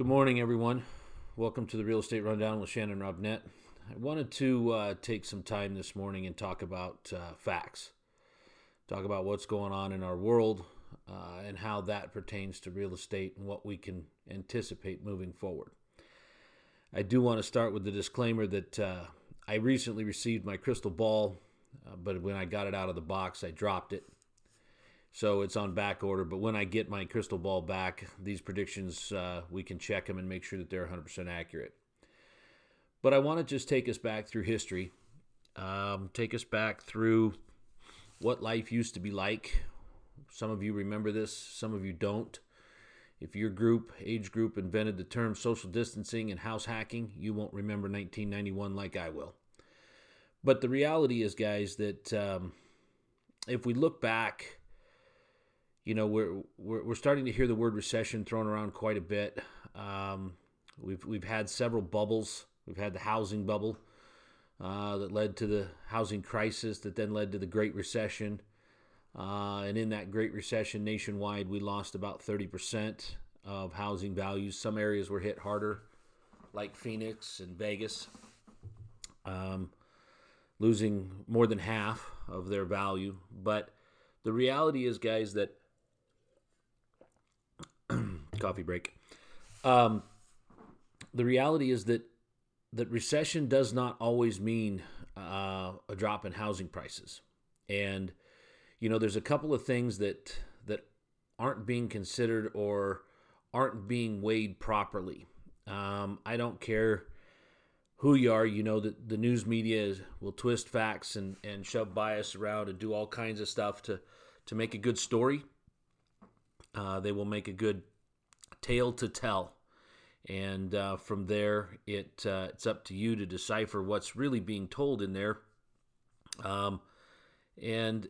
Good morning, everyone. Welcome to the Real Estate Rundown with Shannon Robnett. I wanted to uh, take some time this morning and talk about uh, facts, talk about what's going on in our world uh, and how that pertains to real estate and what we can anticipate moving forward. I do want to start with the disclaimer that uh, I recently received my crystal ball, uh, but when I got it out of the box, I dropped it so it's on back order. But when I get my crystal ball back, these predictions, uh, we can check them and make sure that they're 100% accurate. But I want to just take us back through history, um, take us back through what life used to be like. Some of you remember this, some of you don't. If your group, age group, invented the term social distancing and house hacking, you won't remember 1991 like I will. But the reality is, guys, that um, if we look back you know we're, we're we're starting to hear the word recession thrown around quite a bit. Um, we've we've had several bubbles. We've had the housing bubble uh, that led to the housing crisis, that then led to the Great Recession. Uh, and in that Great Recession nationwide, we lost about 30% of housing values. Some areas were hit harder, like Phoenix and Vegas, um, losing more than half of their value. But the reality is, guys, that coffee break. Um, the reality is that that recession does not always mean uh, a drop in housing prices, and you know there's a couple of things that that aren't being considered or aren't being weighed properly. Um, I don't care who you are. You know that the news media is, will twist facts and and shove bias around and do all kinds of stuff to to make a good story. Uh, they will make a good tale to tell. And uh, from there, it uh, it's up to you to decipher what's really being told in there. Um, and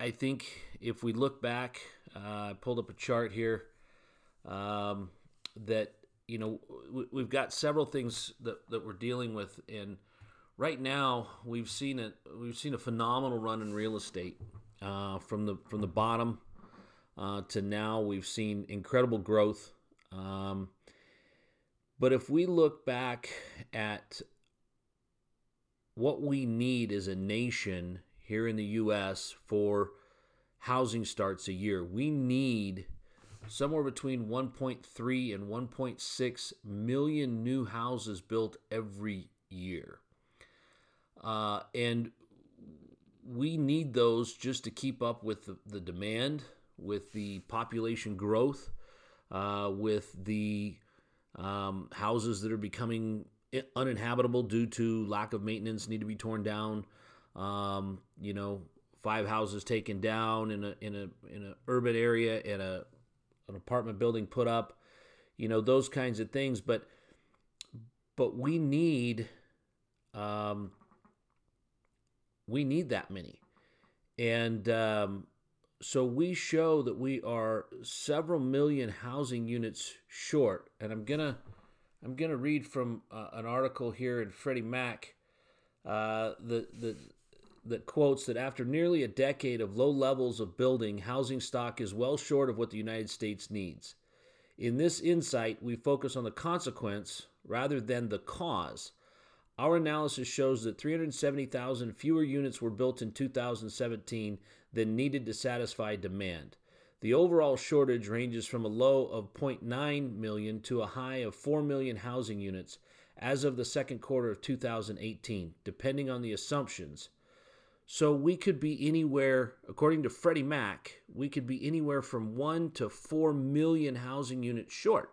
I think if we look back, uh, I pulled up a chart here um, that you know we've got several things that, that we're dealing with, and right now we've seen it. We've seen a phenomenal run in real estate uh, from the from the bottom uh, to now. We've seen incredible growth. Um, but if we look back at what we need as a nation here in the U.S. for housing starts a year, we need somewhere between 1.3 and 1.6 million new houses built every year. Uh, and we need those just to keep up with the, the demand, with the population growth, uh, with the um, houses that are becoming uninhabitable due to lack of maintenance need to be torn down. Um, you know, five houses taken down in a in a in an urban area and a an apartment building put up. You know those kinds of things, but but we need um, we need that many, and um, so we show that we are several million housing units short. And i'm gonna i'm gonna read from uh, an article here in freddie mac uh, that, that, that quotes that after nearly a decade of low levels of building housing stock is well short of what the united states needs. In this insight we focus on the consequence rather than the cause. Our analysis shows that 370,000 fewer units were built in 2017 than needed to satisfy demand. The overall shortage ranges from a low of 0.9 million to a high of 4 million housing units as of the second quarter of 2018, depending on the assumptions. So we could be anywhere, according to Freddie Mac, we could be anywhere from 1 to 4 million housing units short.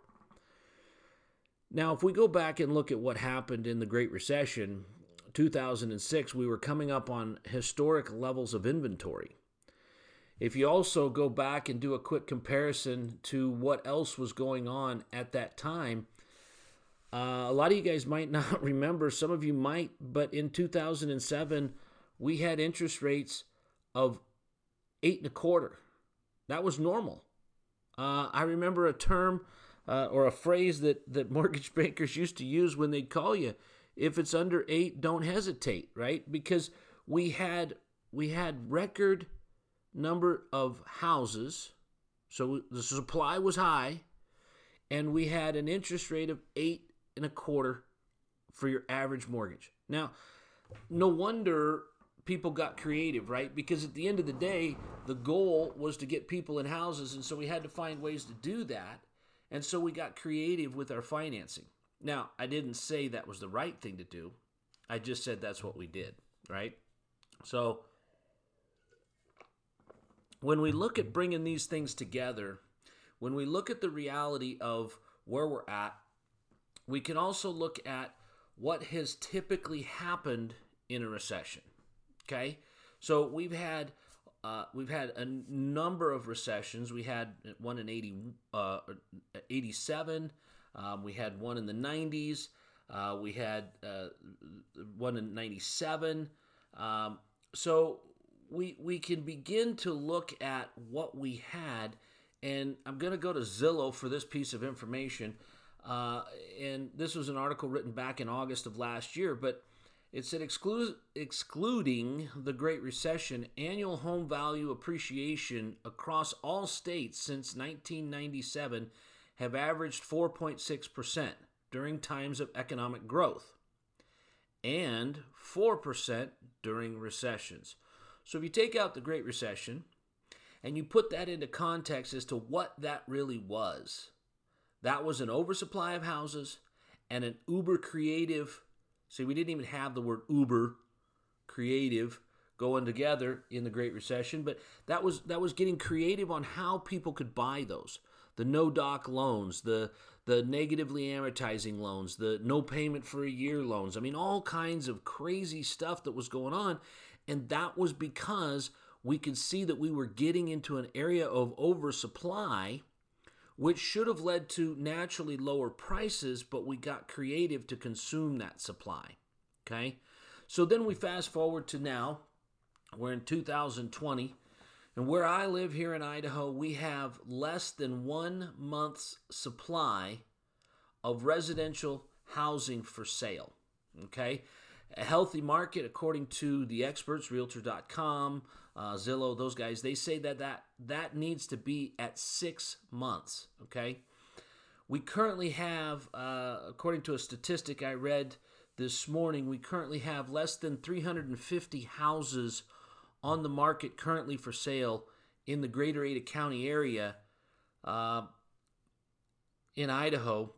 Now, if we go back and look at what happened in the Great Recession, 2006, we were coming up on historic levels of inventory. If you also go back and do a quick comparison to what else was going on at that time, uh, a lot of you guys might not remember, some of you might, but in 2007, we had interest rates of eight and a quarter. That was normal. Uh, I remember a term uh, or a phrase that, that mortgage bankers used to use when they'd call you if it's under eight don't hesitate right because we had we had record number of houses so the supply was high and we had an interest rate of eight and a quarter for your average mortgage. Now, no wonder people got creative, right? Because at the end of the day, the goal was to get people in houses, and so we had to find ways to do that. And so we got creative with our financing. Now, I didn't say that was the right thing to do. I just said that's what we did, right? So when we look at bringing these things together, when we look at the reality of where we're at, we can also look at what has typically happened in a recession. Okay, so we've had uh, we've had a number of recessions. We had one in 80, uh, 87. Um, we had one in the 90s. Uh, we had uh, one in 97. Um, so we we can begin to look at what we had, and I'm going to go to Zillow for this piece of information. Uh, and this was an article written back in August of last year, but it said exclu- excluding the Great Recession, annual home value appreciation across all states since 1997 have averaged 4.6% during times of economic growth and 4% during recessions. So if you take out the Great Recession and you put that into context as to what that really was, that was an oversupply of houses and an uber creative. See, we didn't even have the word uber creative going together in the Great Recession, but that was that was getting creative on how people could buy those. The no doc loans, the the negatively amortizing loans, the no payment for a year loans. I mean, all kinds of crazy stuff that was going on. And that was because we could see that we were getting into an area of oversupply, which should have led to naturally lower prices, but we got creative to consume that supply. Okay? So then we fast forward to now, we're in 2020, and where I live here in Idaho, we have less than one month's supply of residential housing for sale. Okay? A healthy market, according to the experts, Realtor.com, uh, Zillow, those guys, they say that, that that needs to be at six months. Okay. We currently have, uh, according to a statistic I read this morning, we currently have less than 350 houses on the market currently for sale in the greater Ada County area uh, in Idaho.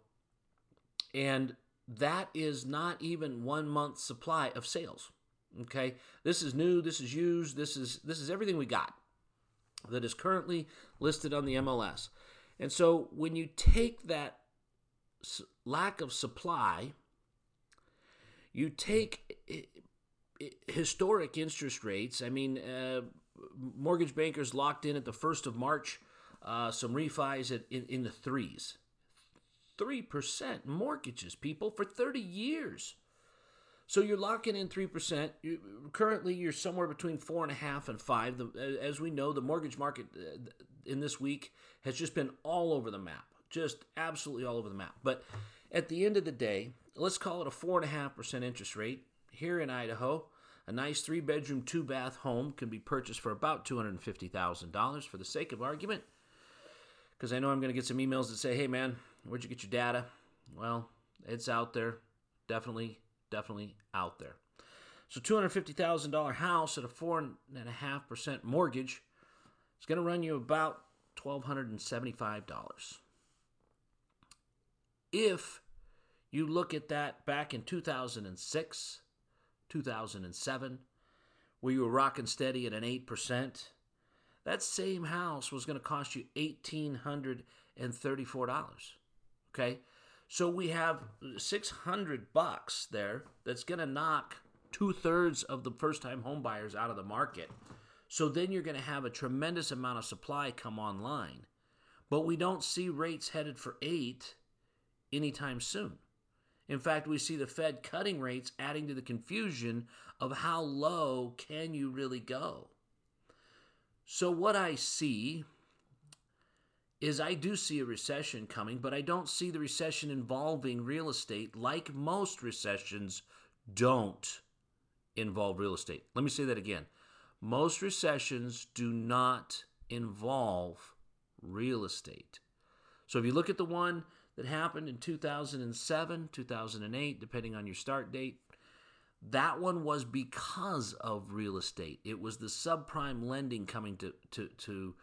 And that is not even one month supply of sales. Okay, this is new. This is used. This is this is everything we got that is currently listed on the MLS. And so when you take that lack of supply, you take historic interest rates. I mean, uh, mortgage bankers locked in at the first of March uh, some refis at, in, in the threes. 3% mortgages, people, for 30 years. So you're locking in 3%. You, currently, you're somewhere between 4.5 and 5 the, As we know, the mortgage market uh, in this week has just been all over the map. Just absolutely all over the map. But at the end of the day, let's call it a 4.5% interest rate here in Idaho. A nice three bedroom, two bath home can be purchased for about $250,000 for the sake of argument. Because I know I'm going to get some emails that say, hey, man, Where'd you get your data? Well, it's out there. Definitely, definitely out there. So $250,000 house at a 4.5% mortgage is going to run you about $1,275. If you look at that back in 2006, 2007, where you were rocking steady at an 8%, that same house was going to cost you $1,834. Okay. So we have 600 bucks there that's going to knock two thirds of the first time homebuyers out of the market. So then you're going to have a tremendous amount of supply come online. But we don't see rates headed for eight anytime soon. In fact, we see the Fed cutting rates, adding to the confusion of how low can you really go. So, what I see is I do see a recession coming, but I don't see the recession involving real estate like most recessions don't involve real estate. Let me say that again. Most recessions do not involve real estate. So if you look at the one that happened in 2007, 2008, depending on your start date, that one was because of real estate. It was the subprime lending coming to to to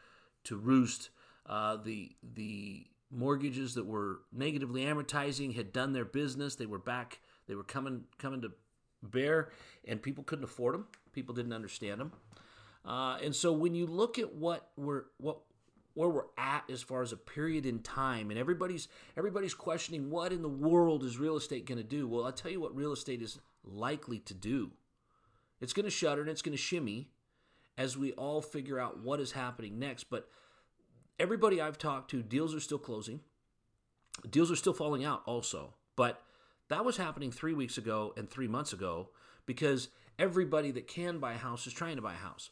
to roost. Uh, the the mortgages that were negatively amortizing had done their business. They were back. They were coming coming to bear, and people couldn't afford them. People didn't understand them. Uh, and so when you look at what we're what where we're at as far as a period in time and everybody's everybody's questioning what in the world is real estate going to do well i'll tell you what real estate is likely to do it's going to shudder and it's going to shimmy as we all figure out what is happening next but everybody i've talked to deals are still closing. Deals are still falling out also. But that was happening three weeks ago and three months ago because everybody that can buy a house is trying to buy a house.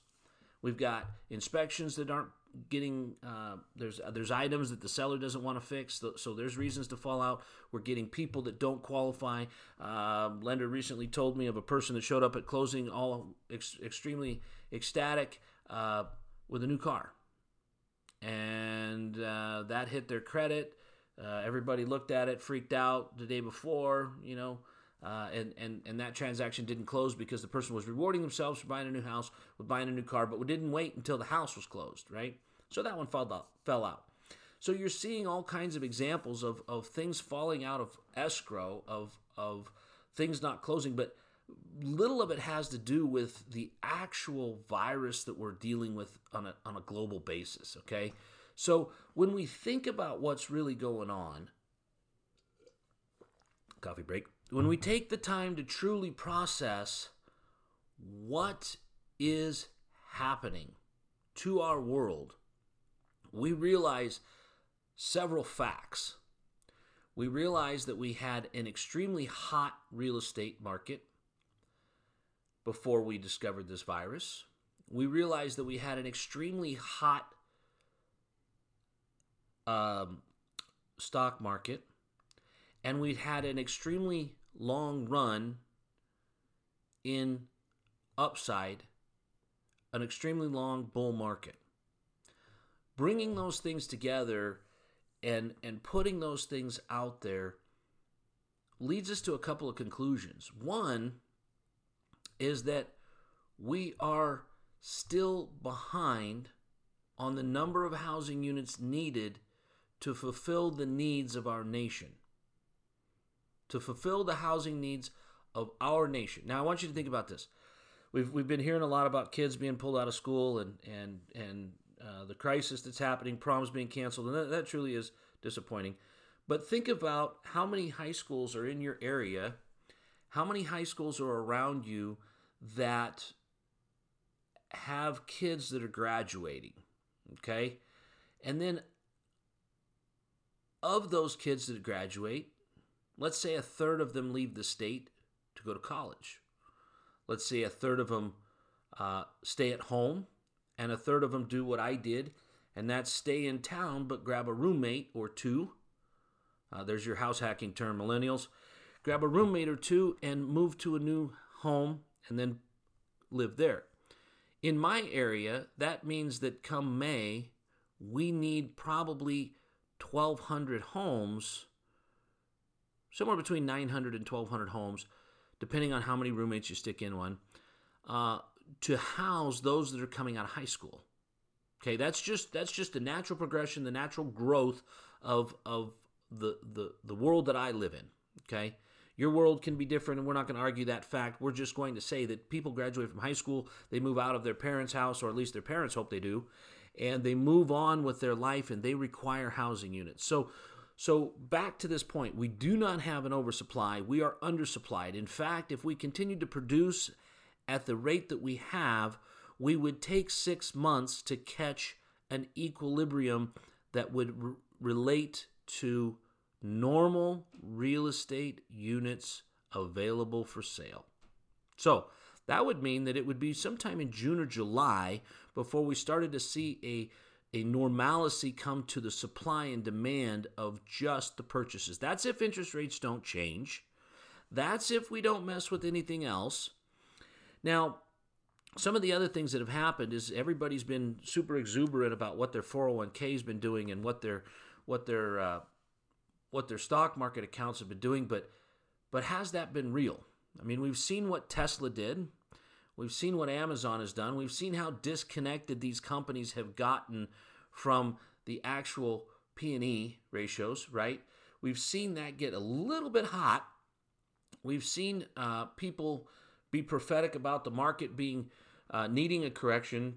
We've got inspections that aren't getting uh, there's there's items that the seller doesn't want to fix, so there's reasons to fall out. We're getting people that don't qualify. Uh, lender recently told me of a person that showed up at closing all ex- extremely ecstatic uh, with a new car, and uh, that hit their credit. Uh, everybody looked at it, freaked out the day before, you know. Uh, and, and, and that transaction didn't close because the person was rewarding themselves for buying a new house with buying a new car, but we didn't wait until the house was closed, right? So that one fell out. Fell out. So you're seeing all kinds of examples of, of things falling out of escrow, of, of things not closing, but little of it has to do with the actual virus that we're dealing with on a, on a global basis, okay? So when we think about what's really going on, coffee break when we take the time to truly process what is happening to our world, we realize several facts. We realize that we had an extremely hot real estate market before we discovered this virus. We realized that we had an extremely hot um, stock market, and we'd had an extremely long run in upside, an extremely long bull market. Bringing those things together and and putting those things out there leads us to a couple of conclusions. One is that we are still behind on the number of housing units needed to fulfill the needs of our nation to fulfill the housing needs of our nation. Now, I want you to think about this. We've, we've been hearing a lot about kids being pulled out of school and, and, and uh, the crisis that's happening, proms being canceled, and that, that truly is disappointing. But think about how many high schools are in your area, how many high schools are around you that have kids that are graduating, okay? And then of those kids that graduate, Let's say a third of them leave the state to go to college. Let's say a third of them uh, stay at home, and a third of them do what I did, and that's stay in town but grab a roommate or two. Uh, there's your house hacking term, millennials. Grab a roommate or two and move to a new home and then live there. In my area, that means that come May, we need probably 1,200 homes somewhere between 900 and 1,200 homes, depending on how many roommates you stick in one, uh, to house those that are coming out of high school. Okay, that's just that's just the natural progression, the natural growth of of the the the world that I live in. Okay, your world can be different, and we're not going to argue that fact. We're just going to say that people graduate from high school, they move out of their parents' house, or at least their parents hope they do, and they move on with their life, and they require housing units. So so, back to this point, we do not have an oversupply. We are undersupplied. In fact, if we continue to produce at the rate that we have, we would take six months to catch an equilibrium that would r- relate to normal real estate units available for sale. So, that would mean that it would be sometime in June or July before we started to see a a normalcy come to the supply and demand of just the purchases. That's if interest rates don't change. That's if we don't mess with anything else. Now, some of the other things that have happened is everybody's been super exuberant about what their 401k has been doing and what their what their uh, what their stock market accounts have been doing, but but has that been real? I mean, we've seen what Tesla did. We've seen what Amazon has done. We've seen how disconnected these companies have gotten from the actual P&E ratios, right? We've seen that get a little bit hot. We've seen uh, people be prophetic about the market being uh, needing a correction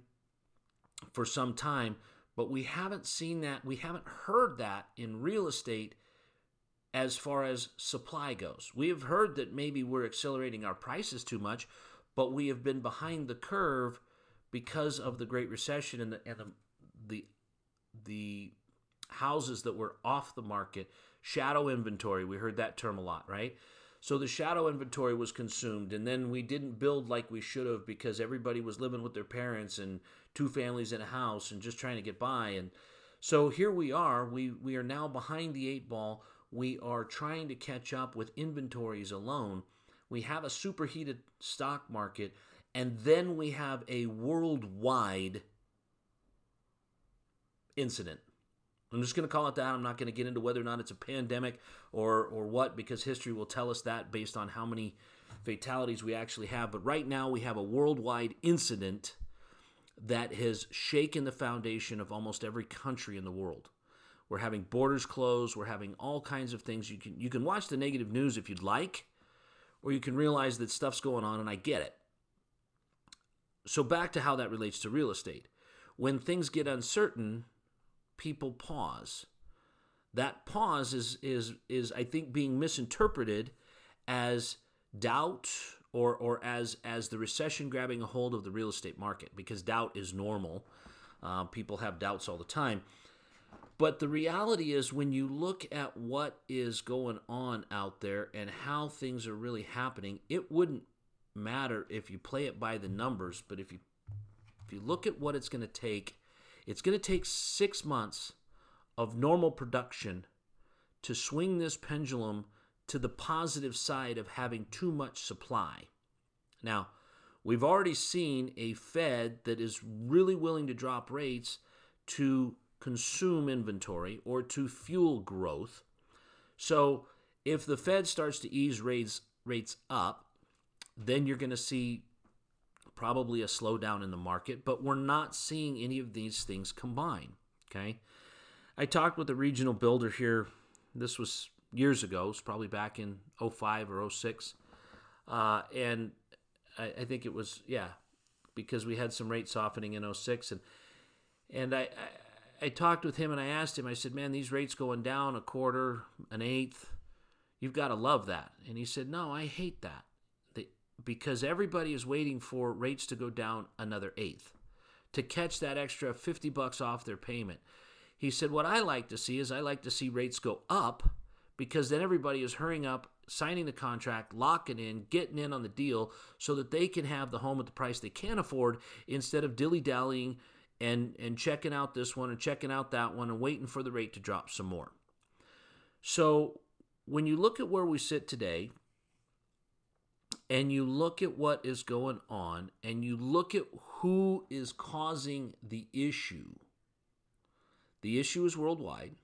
for some time, but we haven't seen that. We haven't heard that in real estate as far as supply goes. We have heard that maybe we're accelerating our prices too much, but we have been behind the curve because of the Great Recession and the and the the, the houses that were off the market, shadow inventory. We heard that term a lot, right? So the shadow inventory was consumed, and then we didn't build like we should have because everybody was living with their parents and two families in a house and just trying to get by. And so here we are. We we are now behind the eight ball we are trying to catch up with inventories alone. We have a superheated stock market, and then we have a worldwide incident. I'm just going to call it that. I'm not going to get into whether or not it's a pandemic or or what because history will tell us that based on how many fatalities we actually have. But right now we have a worldwide incident that has shaken the foundation of almost every country in the world. We're having borders closed. We're having all kinds of things. You can you can watch the negative news if you'd like, or you can realize that stuff's going on, and I get it. So back to how that relates to real estate. When things get uncertain, people pause. That pause is is is I think being misinterpreted as doubt or or as as the recession grabbing a hold of the real estate market because doubt is normal. Uh, people have doubts all the time. But the reality is, when you look at what is going on out there and how things are really happening, it wouldn't matter if you play it by the numbers. But if you if you look at what it's going to take, it's going to take six months of normal production to swing this pendulum to the positive side of having too much supply. Now, we've already seen a Fed that is really willing to drop rates to consume inventory or to fuel growth. So if the Fed starts to ease rates rates up, then you're going to see probably a slowdown in the market, but we're not seeing any of these things combine, okay? I talked with a regional builder here. This was years ago. It's probably back in 05 or 06. Uh, and I, I, think it was, yeah, because we had some rate softening in 06. And, and I, I talked with him and I asked him, I said, man, these rates going down a quarter, an eighth, you've got to love that. And he said, no, I hate that because everybody is waiting for rates to go down another eighth to catch that extra 50 bucks off their payment. He said, what I like to see is I like to see rates go up because then everybody is hurrying up, signing the contract, locking in, getting in on the deal so that they can have the home at the price they can afford instead of dilly dallying and and checking out this one and checking out that one and waiting for the rate to drop some more. So when you look at where we sit today and you look at what is going on and you look at who is causing the issue, the issue is worldwide.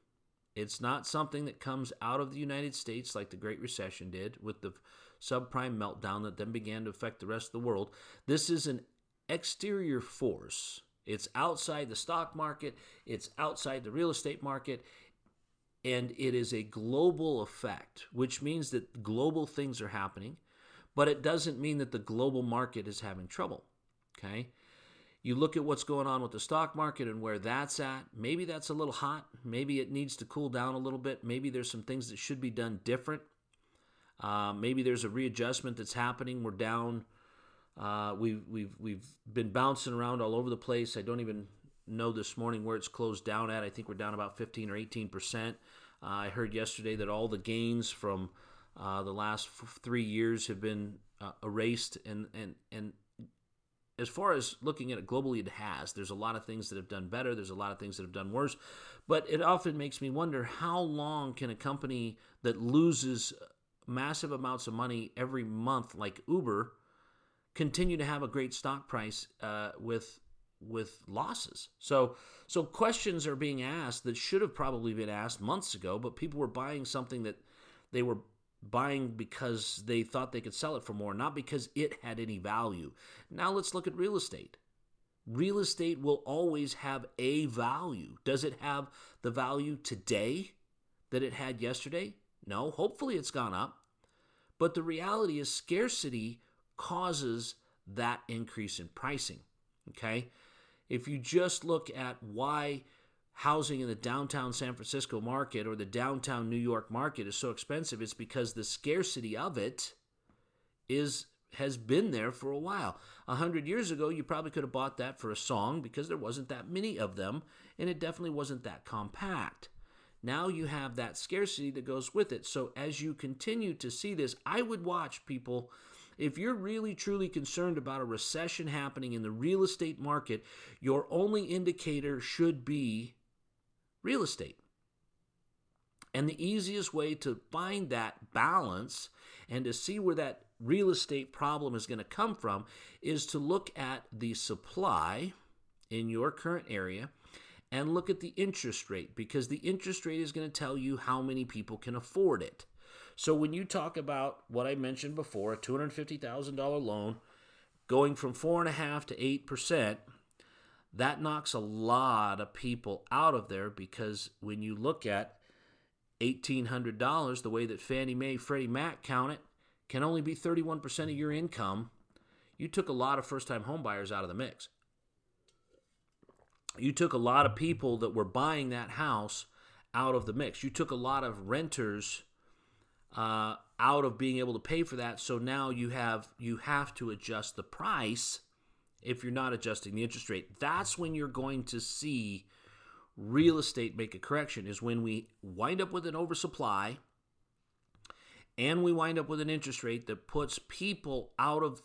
It's not something that comes out of the United States like the Great Recession did with the subprime meltdown that then began to affect the rest of the world. This is an exterior force it's outside the stock market, it's outside the real estate market, and it is a global effect, which means that global things are happening, but it doesn't mean that the global market is having trouble. Okay? You look at what's going on with the stock market and where that's at. Maybe that's a little hot. Maybe it needs to cool down a little bit. Maybe there's some things that should be done different. Uh, maybe there's a readjustment that's happening. We're down uh, we've we've we've been bouncing around all over the place. I don't even know this morning where it's closed down at. I think we're down about 15 or 18 percent. Uh, I heard yesterday that all the gains from uh, the last f- three years have been uh, erased, and and and as far as looking at it globally, it has. There's a lot of things that have done better. There's a lot of things that have done worse, but it often makes me wonder how long can a company that loses massive amounts of money every month, like Uber continue to have a great stock price uh, with with losses. So so questions are being asked that should have probably been asked months ago, but people were buying something that they were buying because they thought they could sell it for more, not because it had any value. Now let's look at real estate. Real estate will always have a value. Does it have the value today that it had yesterday? No, hopefully it's gone up. But the reality is scarcity causes that increase in pricing. Okay? If you just look at why housing in the downtown San Francisco market or the downtown New York market is so expensive, it's because the scarcity of it is has been there for a while. A hundred years ago, you probably could have bought that for a song because there wasn't that many of them, and it definitely wasn't that compact. Now you have that scarcity that goes with it. So as you continue to see this, I would watch people if you're really truly concerned about a recession happening in the real estate market, your only indicator should be real estate. And the easiest way to find that balance and to see where that real estate problem is going to come from is to look at the supply in your current area and look at the interest rate because the interest rate is going to tell you how many people can afford it. So when you talk about what I mentioned before, a $250,000 loan going from 4.5 to 8%, that knocks a lot of people out of there because when you look at $1,800, the way that Fannie Mae, Freddie Mac count it, can only be 31% of your income. You took a lot of first time homebuyers out of the mix. You took a lot of people that were buying that house out of the mix. You took a lot of renters uh, out of being able to pay for that. So now you have you have to adjust the price if you're not adjusting the interest rate. That's when you're going to see real estate make a correction. Is when we wind up with an oversupply and we wind up with an interest rate that puts people out of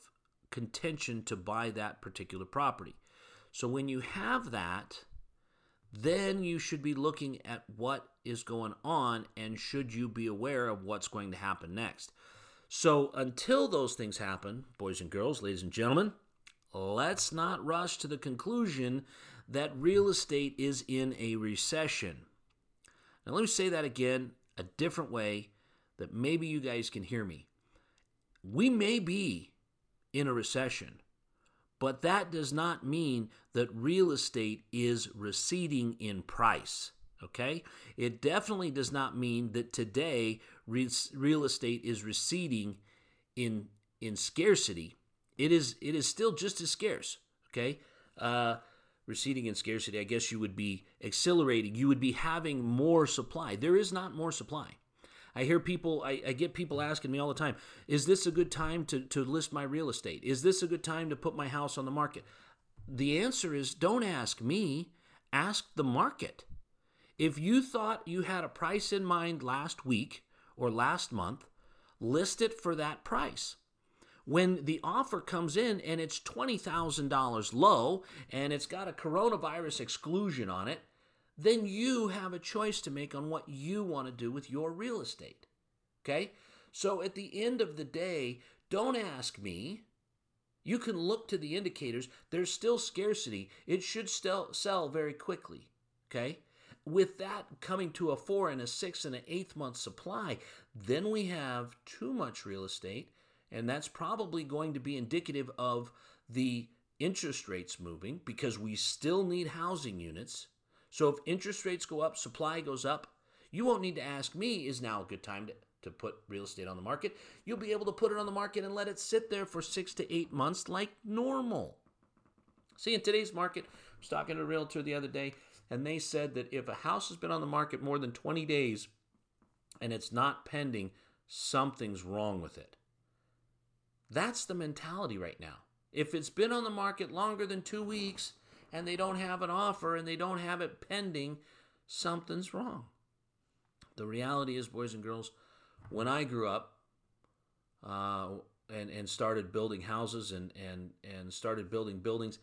contention to buy that particular property. So when you have that, then you should be looking at what is going on and should you be aware of what's going to happen next. So until those things happen, boys and girls, ladies and gentlemen, let's not rush to the conclusion that real estate is in a recession. Now, let me say that again a different way that maybe you guys can hear me. We may be in a recession, but that does not mean that real estate is receding in price. Okay? It definitely does not mean that today real estate is receding in in scarcity. It is it is still just as scarce. Okay? Uh, receding in scarcity, I guess you would be accelerating. You would be having more supply. There is not more supply. I hear people, I, I, get people asking me all the time, is this a good time to, to list my real estate? Is this a good time to put my house on the market? The answer is don't ask me, ask the market. If you thought you had a price in mind last week or last month, list it for that price. When the offer comes in and it's $20,000 low and it's got a coronavirus exclusion on it, then you have a choice to make on what you want to do with your real estate. Okay? So at the end of the day, don't ask me. You can look to the indicators. There's still scarcity. It should still sell very quickly. Okay? With that coming to a four and a six and an eighth month supply, then we have too much real estate, and that's probably going to be indicative of the interest rates moving because we still need housing units so if interest rates go up, supply goes up, you won't need to ask me, is now a good time to, to put real estate on the market? You'll be able to put it on the market and let it sit there for six to eight months like normal. See, in today's market, I was talking to a realtor the other day, and they said that if a house has been on the market more than 20 days and it's not pending, something's wrong with it. That's the mentality right now. If it's been on the market longer than two weeks, and they don't have an offer and they don't have it pending, something's wrong. The reality is, boys and girls, when I grew up uh, and and started building houses and and and started building buildings,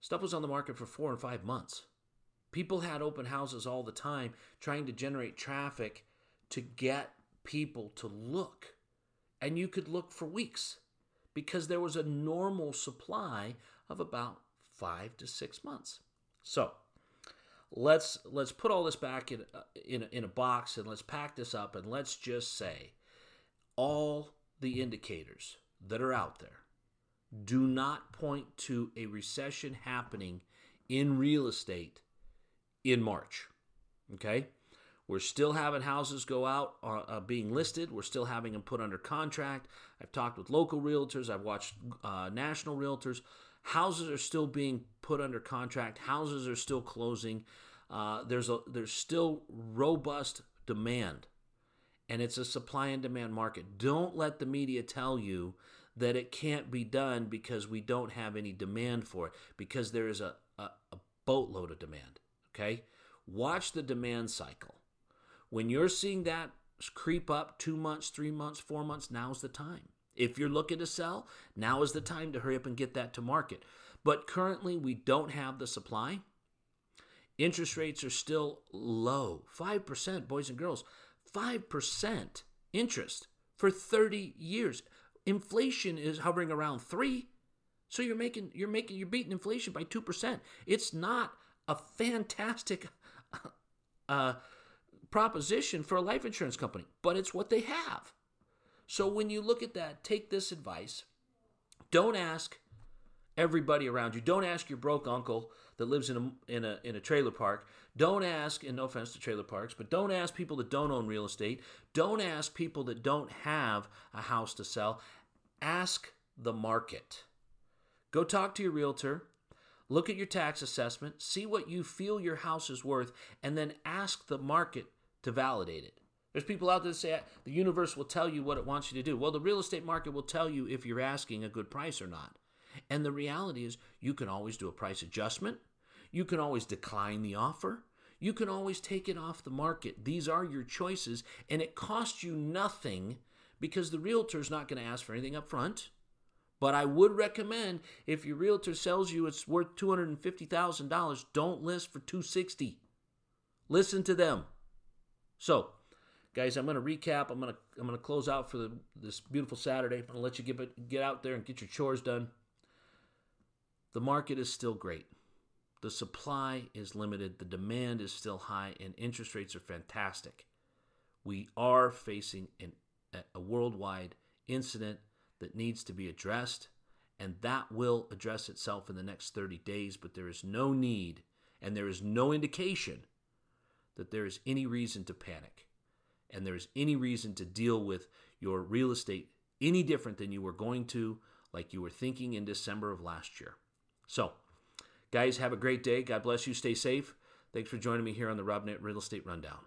stuff was on the market for four and five months. People had open houses all the time, trying to generate traffic to get people to look, and you could look for weeks because there was a normal supply of about five to six months. So let's let's put all this back in uh, in in a box and let's pack this up and let's just say all the indicators that are out there do not point to a recession happening in real estate in March. Okay? We're still having houses go out uh, uh, being listed. We're still having them put under contract. I've talked with local realtors. I've watched uh, national realtors. Houses are still being put under contract. Houses are still closing. Uh, there's a there's still robust demand, and it's a supply and demand market. Don't let the media tell you that it can't be done because we don't have any demand for it. Because there is a, a, a boatload of demand. Okay, watch the demand cycle when you're seeing that creep up two months, three months, four months, now's the time. If you're looking to sell, now is the time to hurry up and get that to market. But currently, we don't have the supply. Interest rates are still low 5%, boys and girls. 5% interest for 30 years. Inflation is hovering around 3. So you're making you're making you're beating inflation by 2%. It's not a fantastic uh, proposition for a life insurance company, but it's what they have. So when you look at that, take this advice. Don't ask everybody around you. Don't ask your broke uncle that lives in a in a in a trailer park. Don't ask, and no offense to trailer parks, but don't ask people that don't own real estate. Don't ask people that don't have a house to sell. Ask the market. Go talk to your realtor. Look at your tax assessment, see what you feel your house is worth, and then ask the market to validate it. There's people out there that say the universe will tell you what it wants you to do. Well, the real estate market will tell you if you're asking a good price or not. And the reality is, you can always do a price adjustment. You can always decline the offer. You can always take it off the market. These are your choices, and it costs you nothing because the realtor is not going to ask for anything up front. But I would recommend if your realtor sells you it's worth $250,000, don't list for 260. Listen to them. So, guys, I'm going to recap. I'm going to I'm going to close out for the, this beautiful Saturday. I'm going to let you get get out there and get your chores done. The market is still great. The supply is limited, the demand is still high, and interest rates are fantastic. We are facing an, a worldwide incident that needs to be addressed, and that will address itself in the next 30 days, but there is no need and there is no indication that there is any reason to panic and there is any reason to deal with your real estate any different than you were going to, like you were thinking in December of last year. So, guys, have a great day. God bless you. Stay safe. Thanks for joining me here on the Robnett Real Estate Rundown.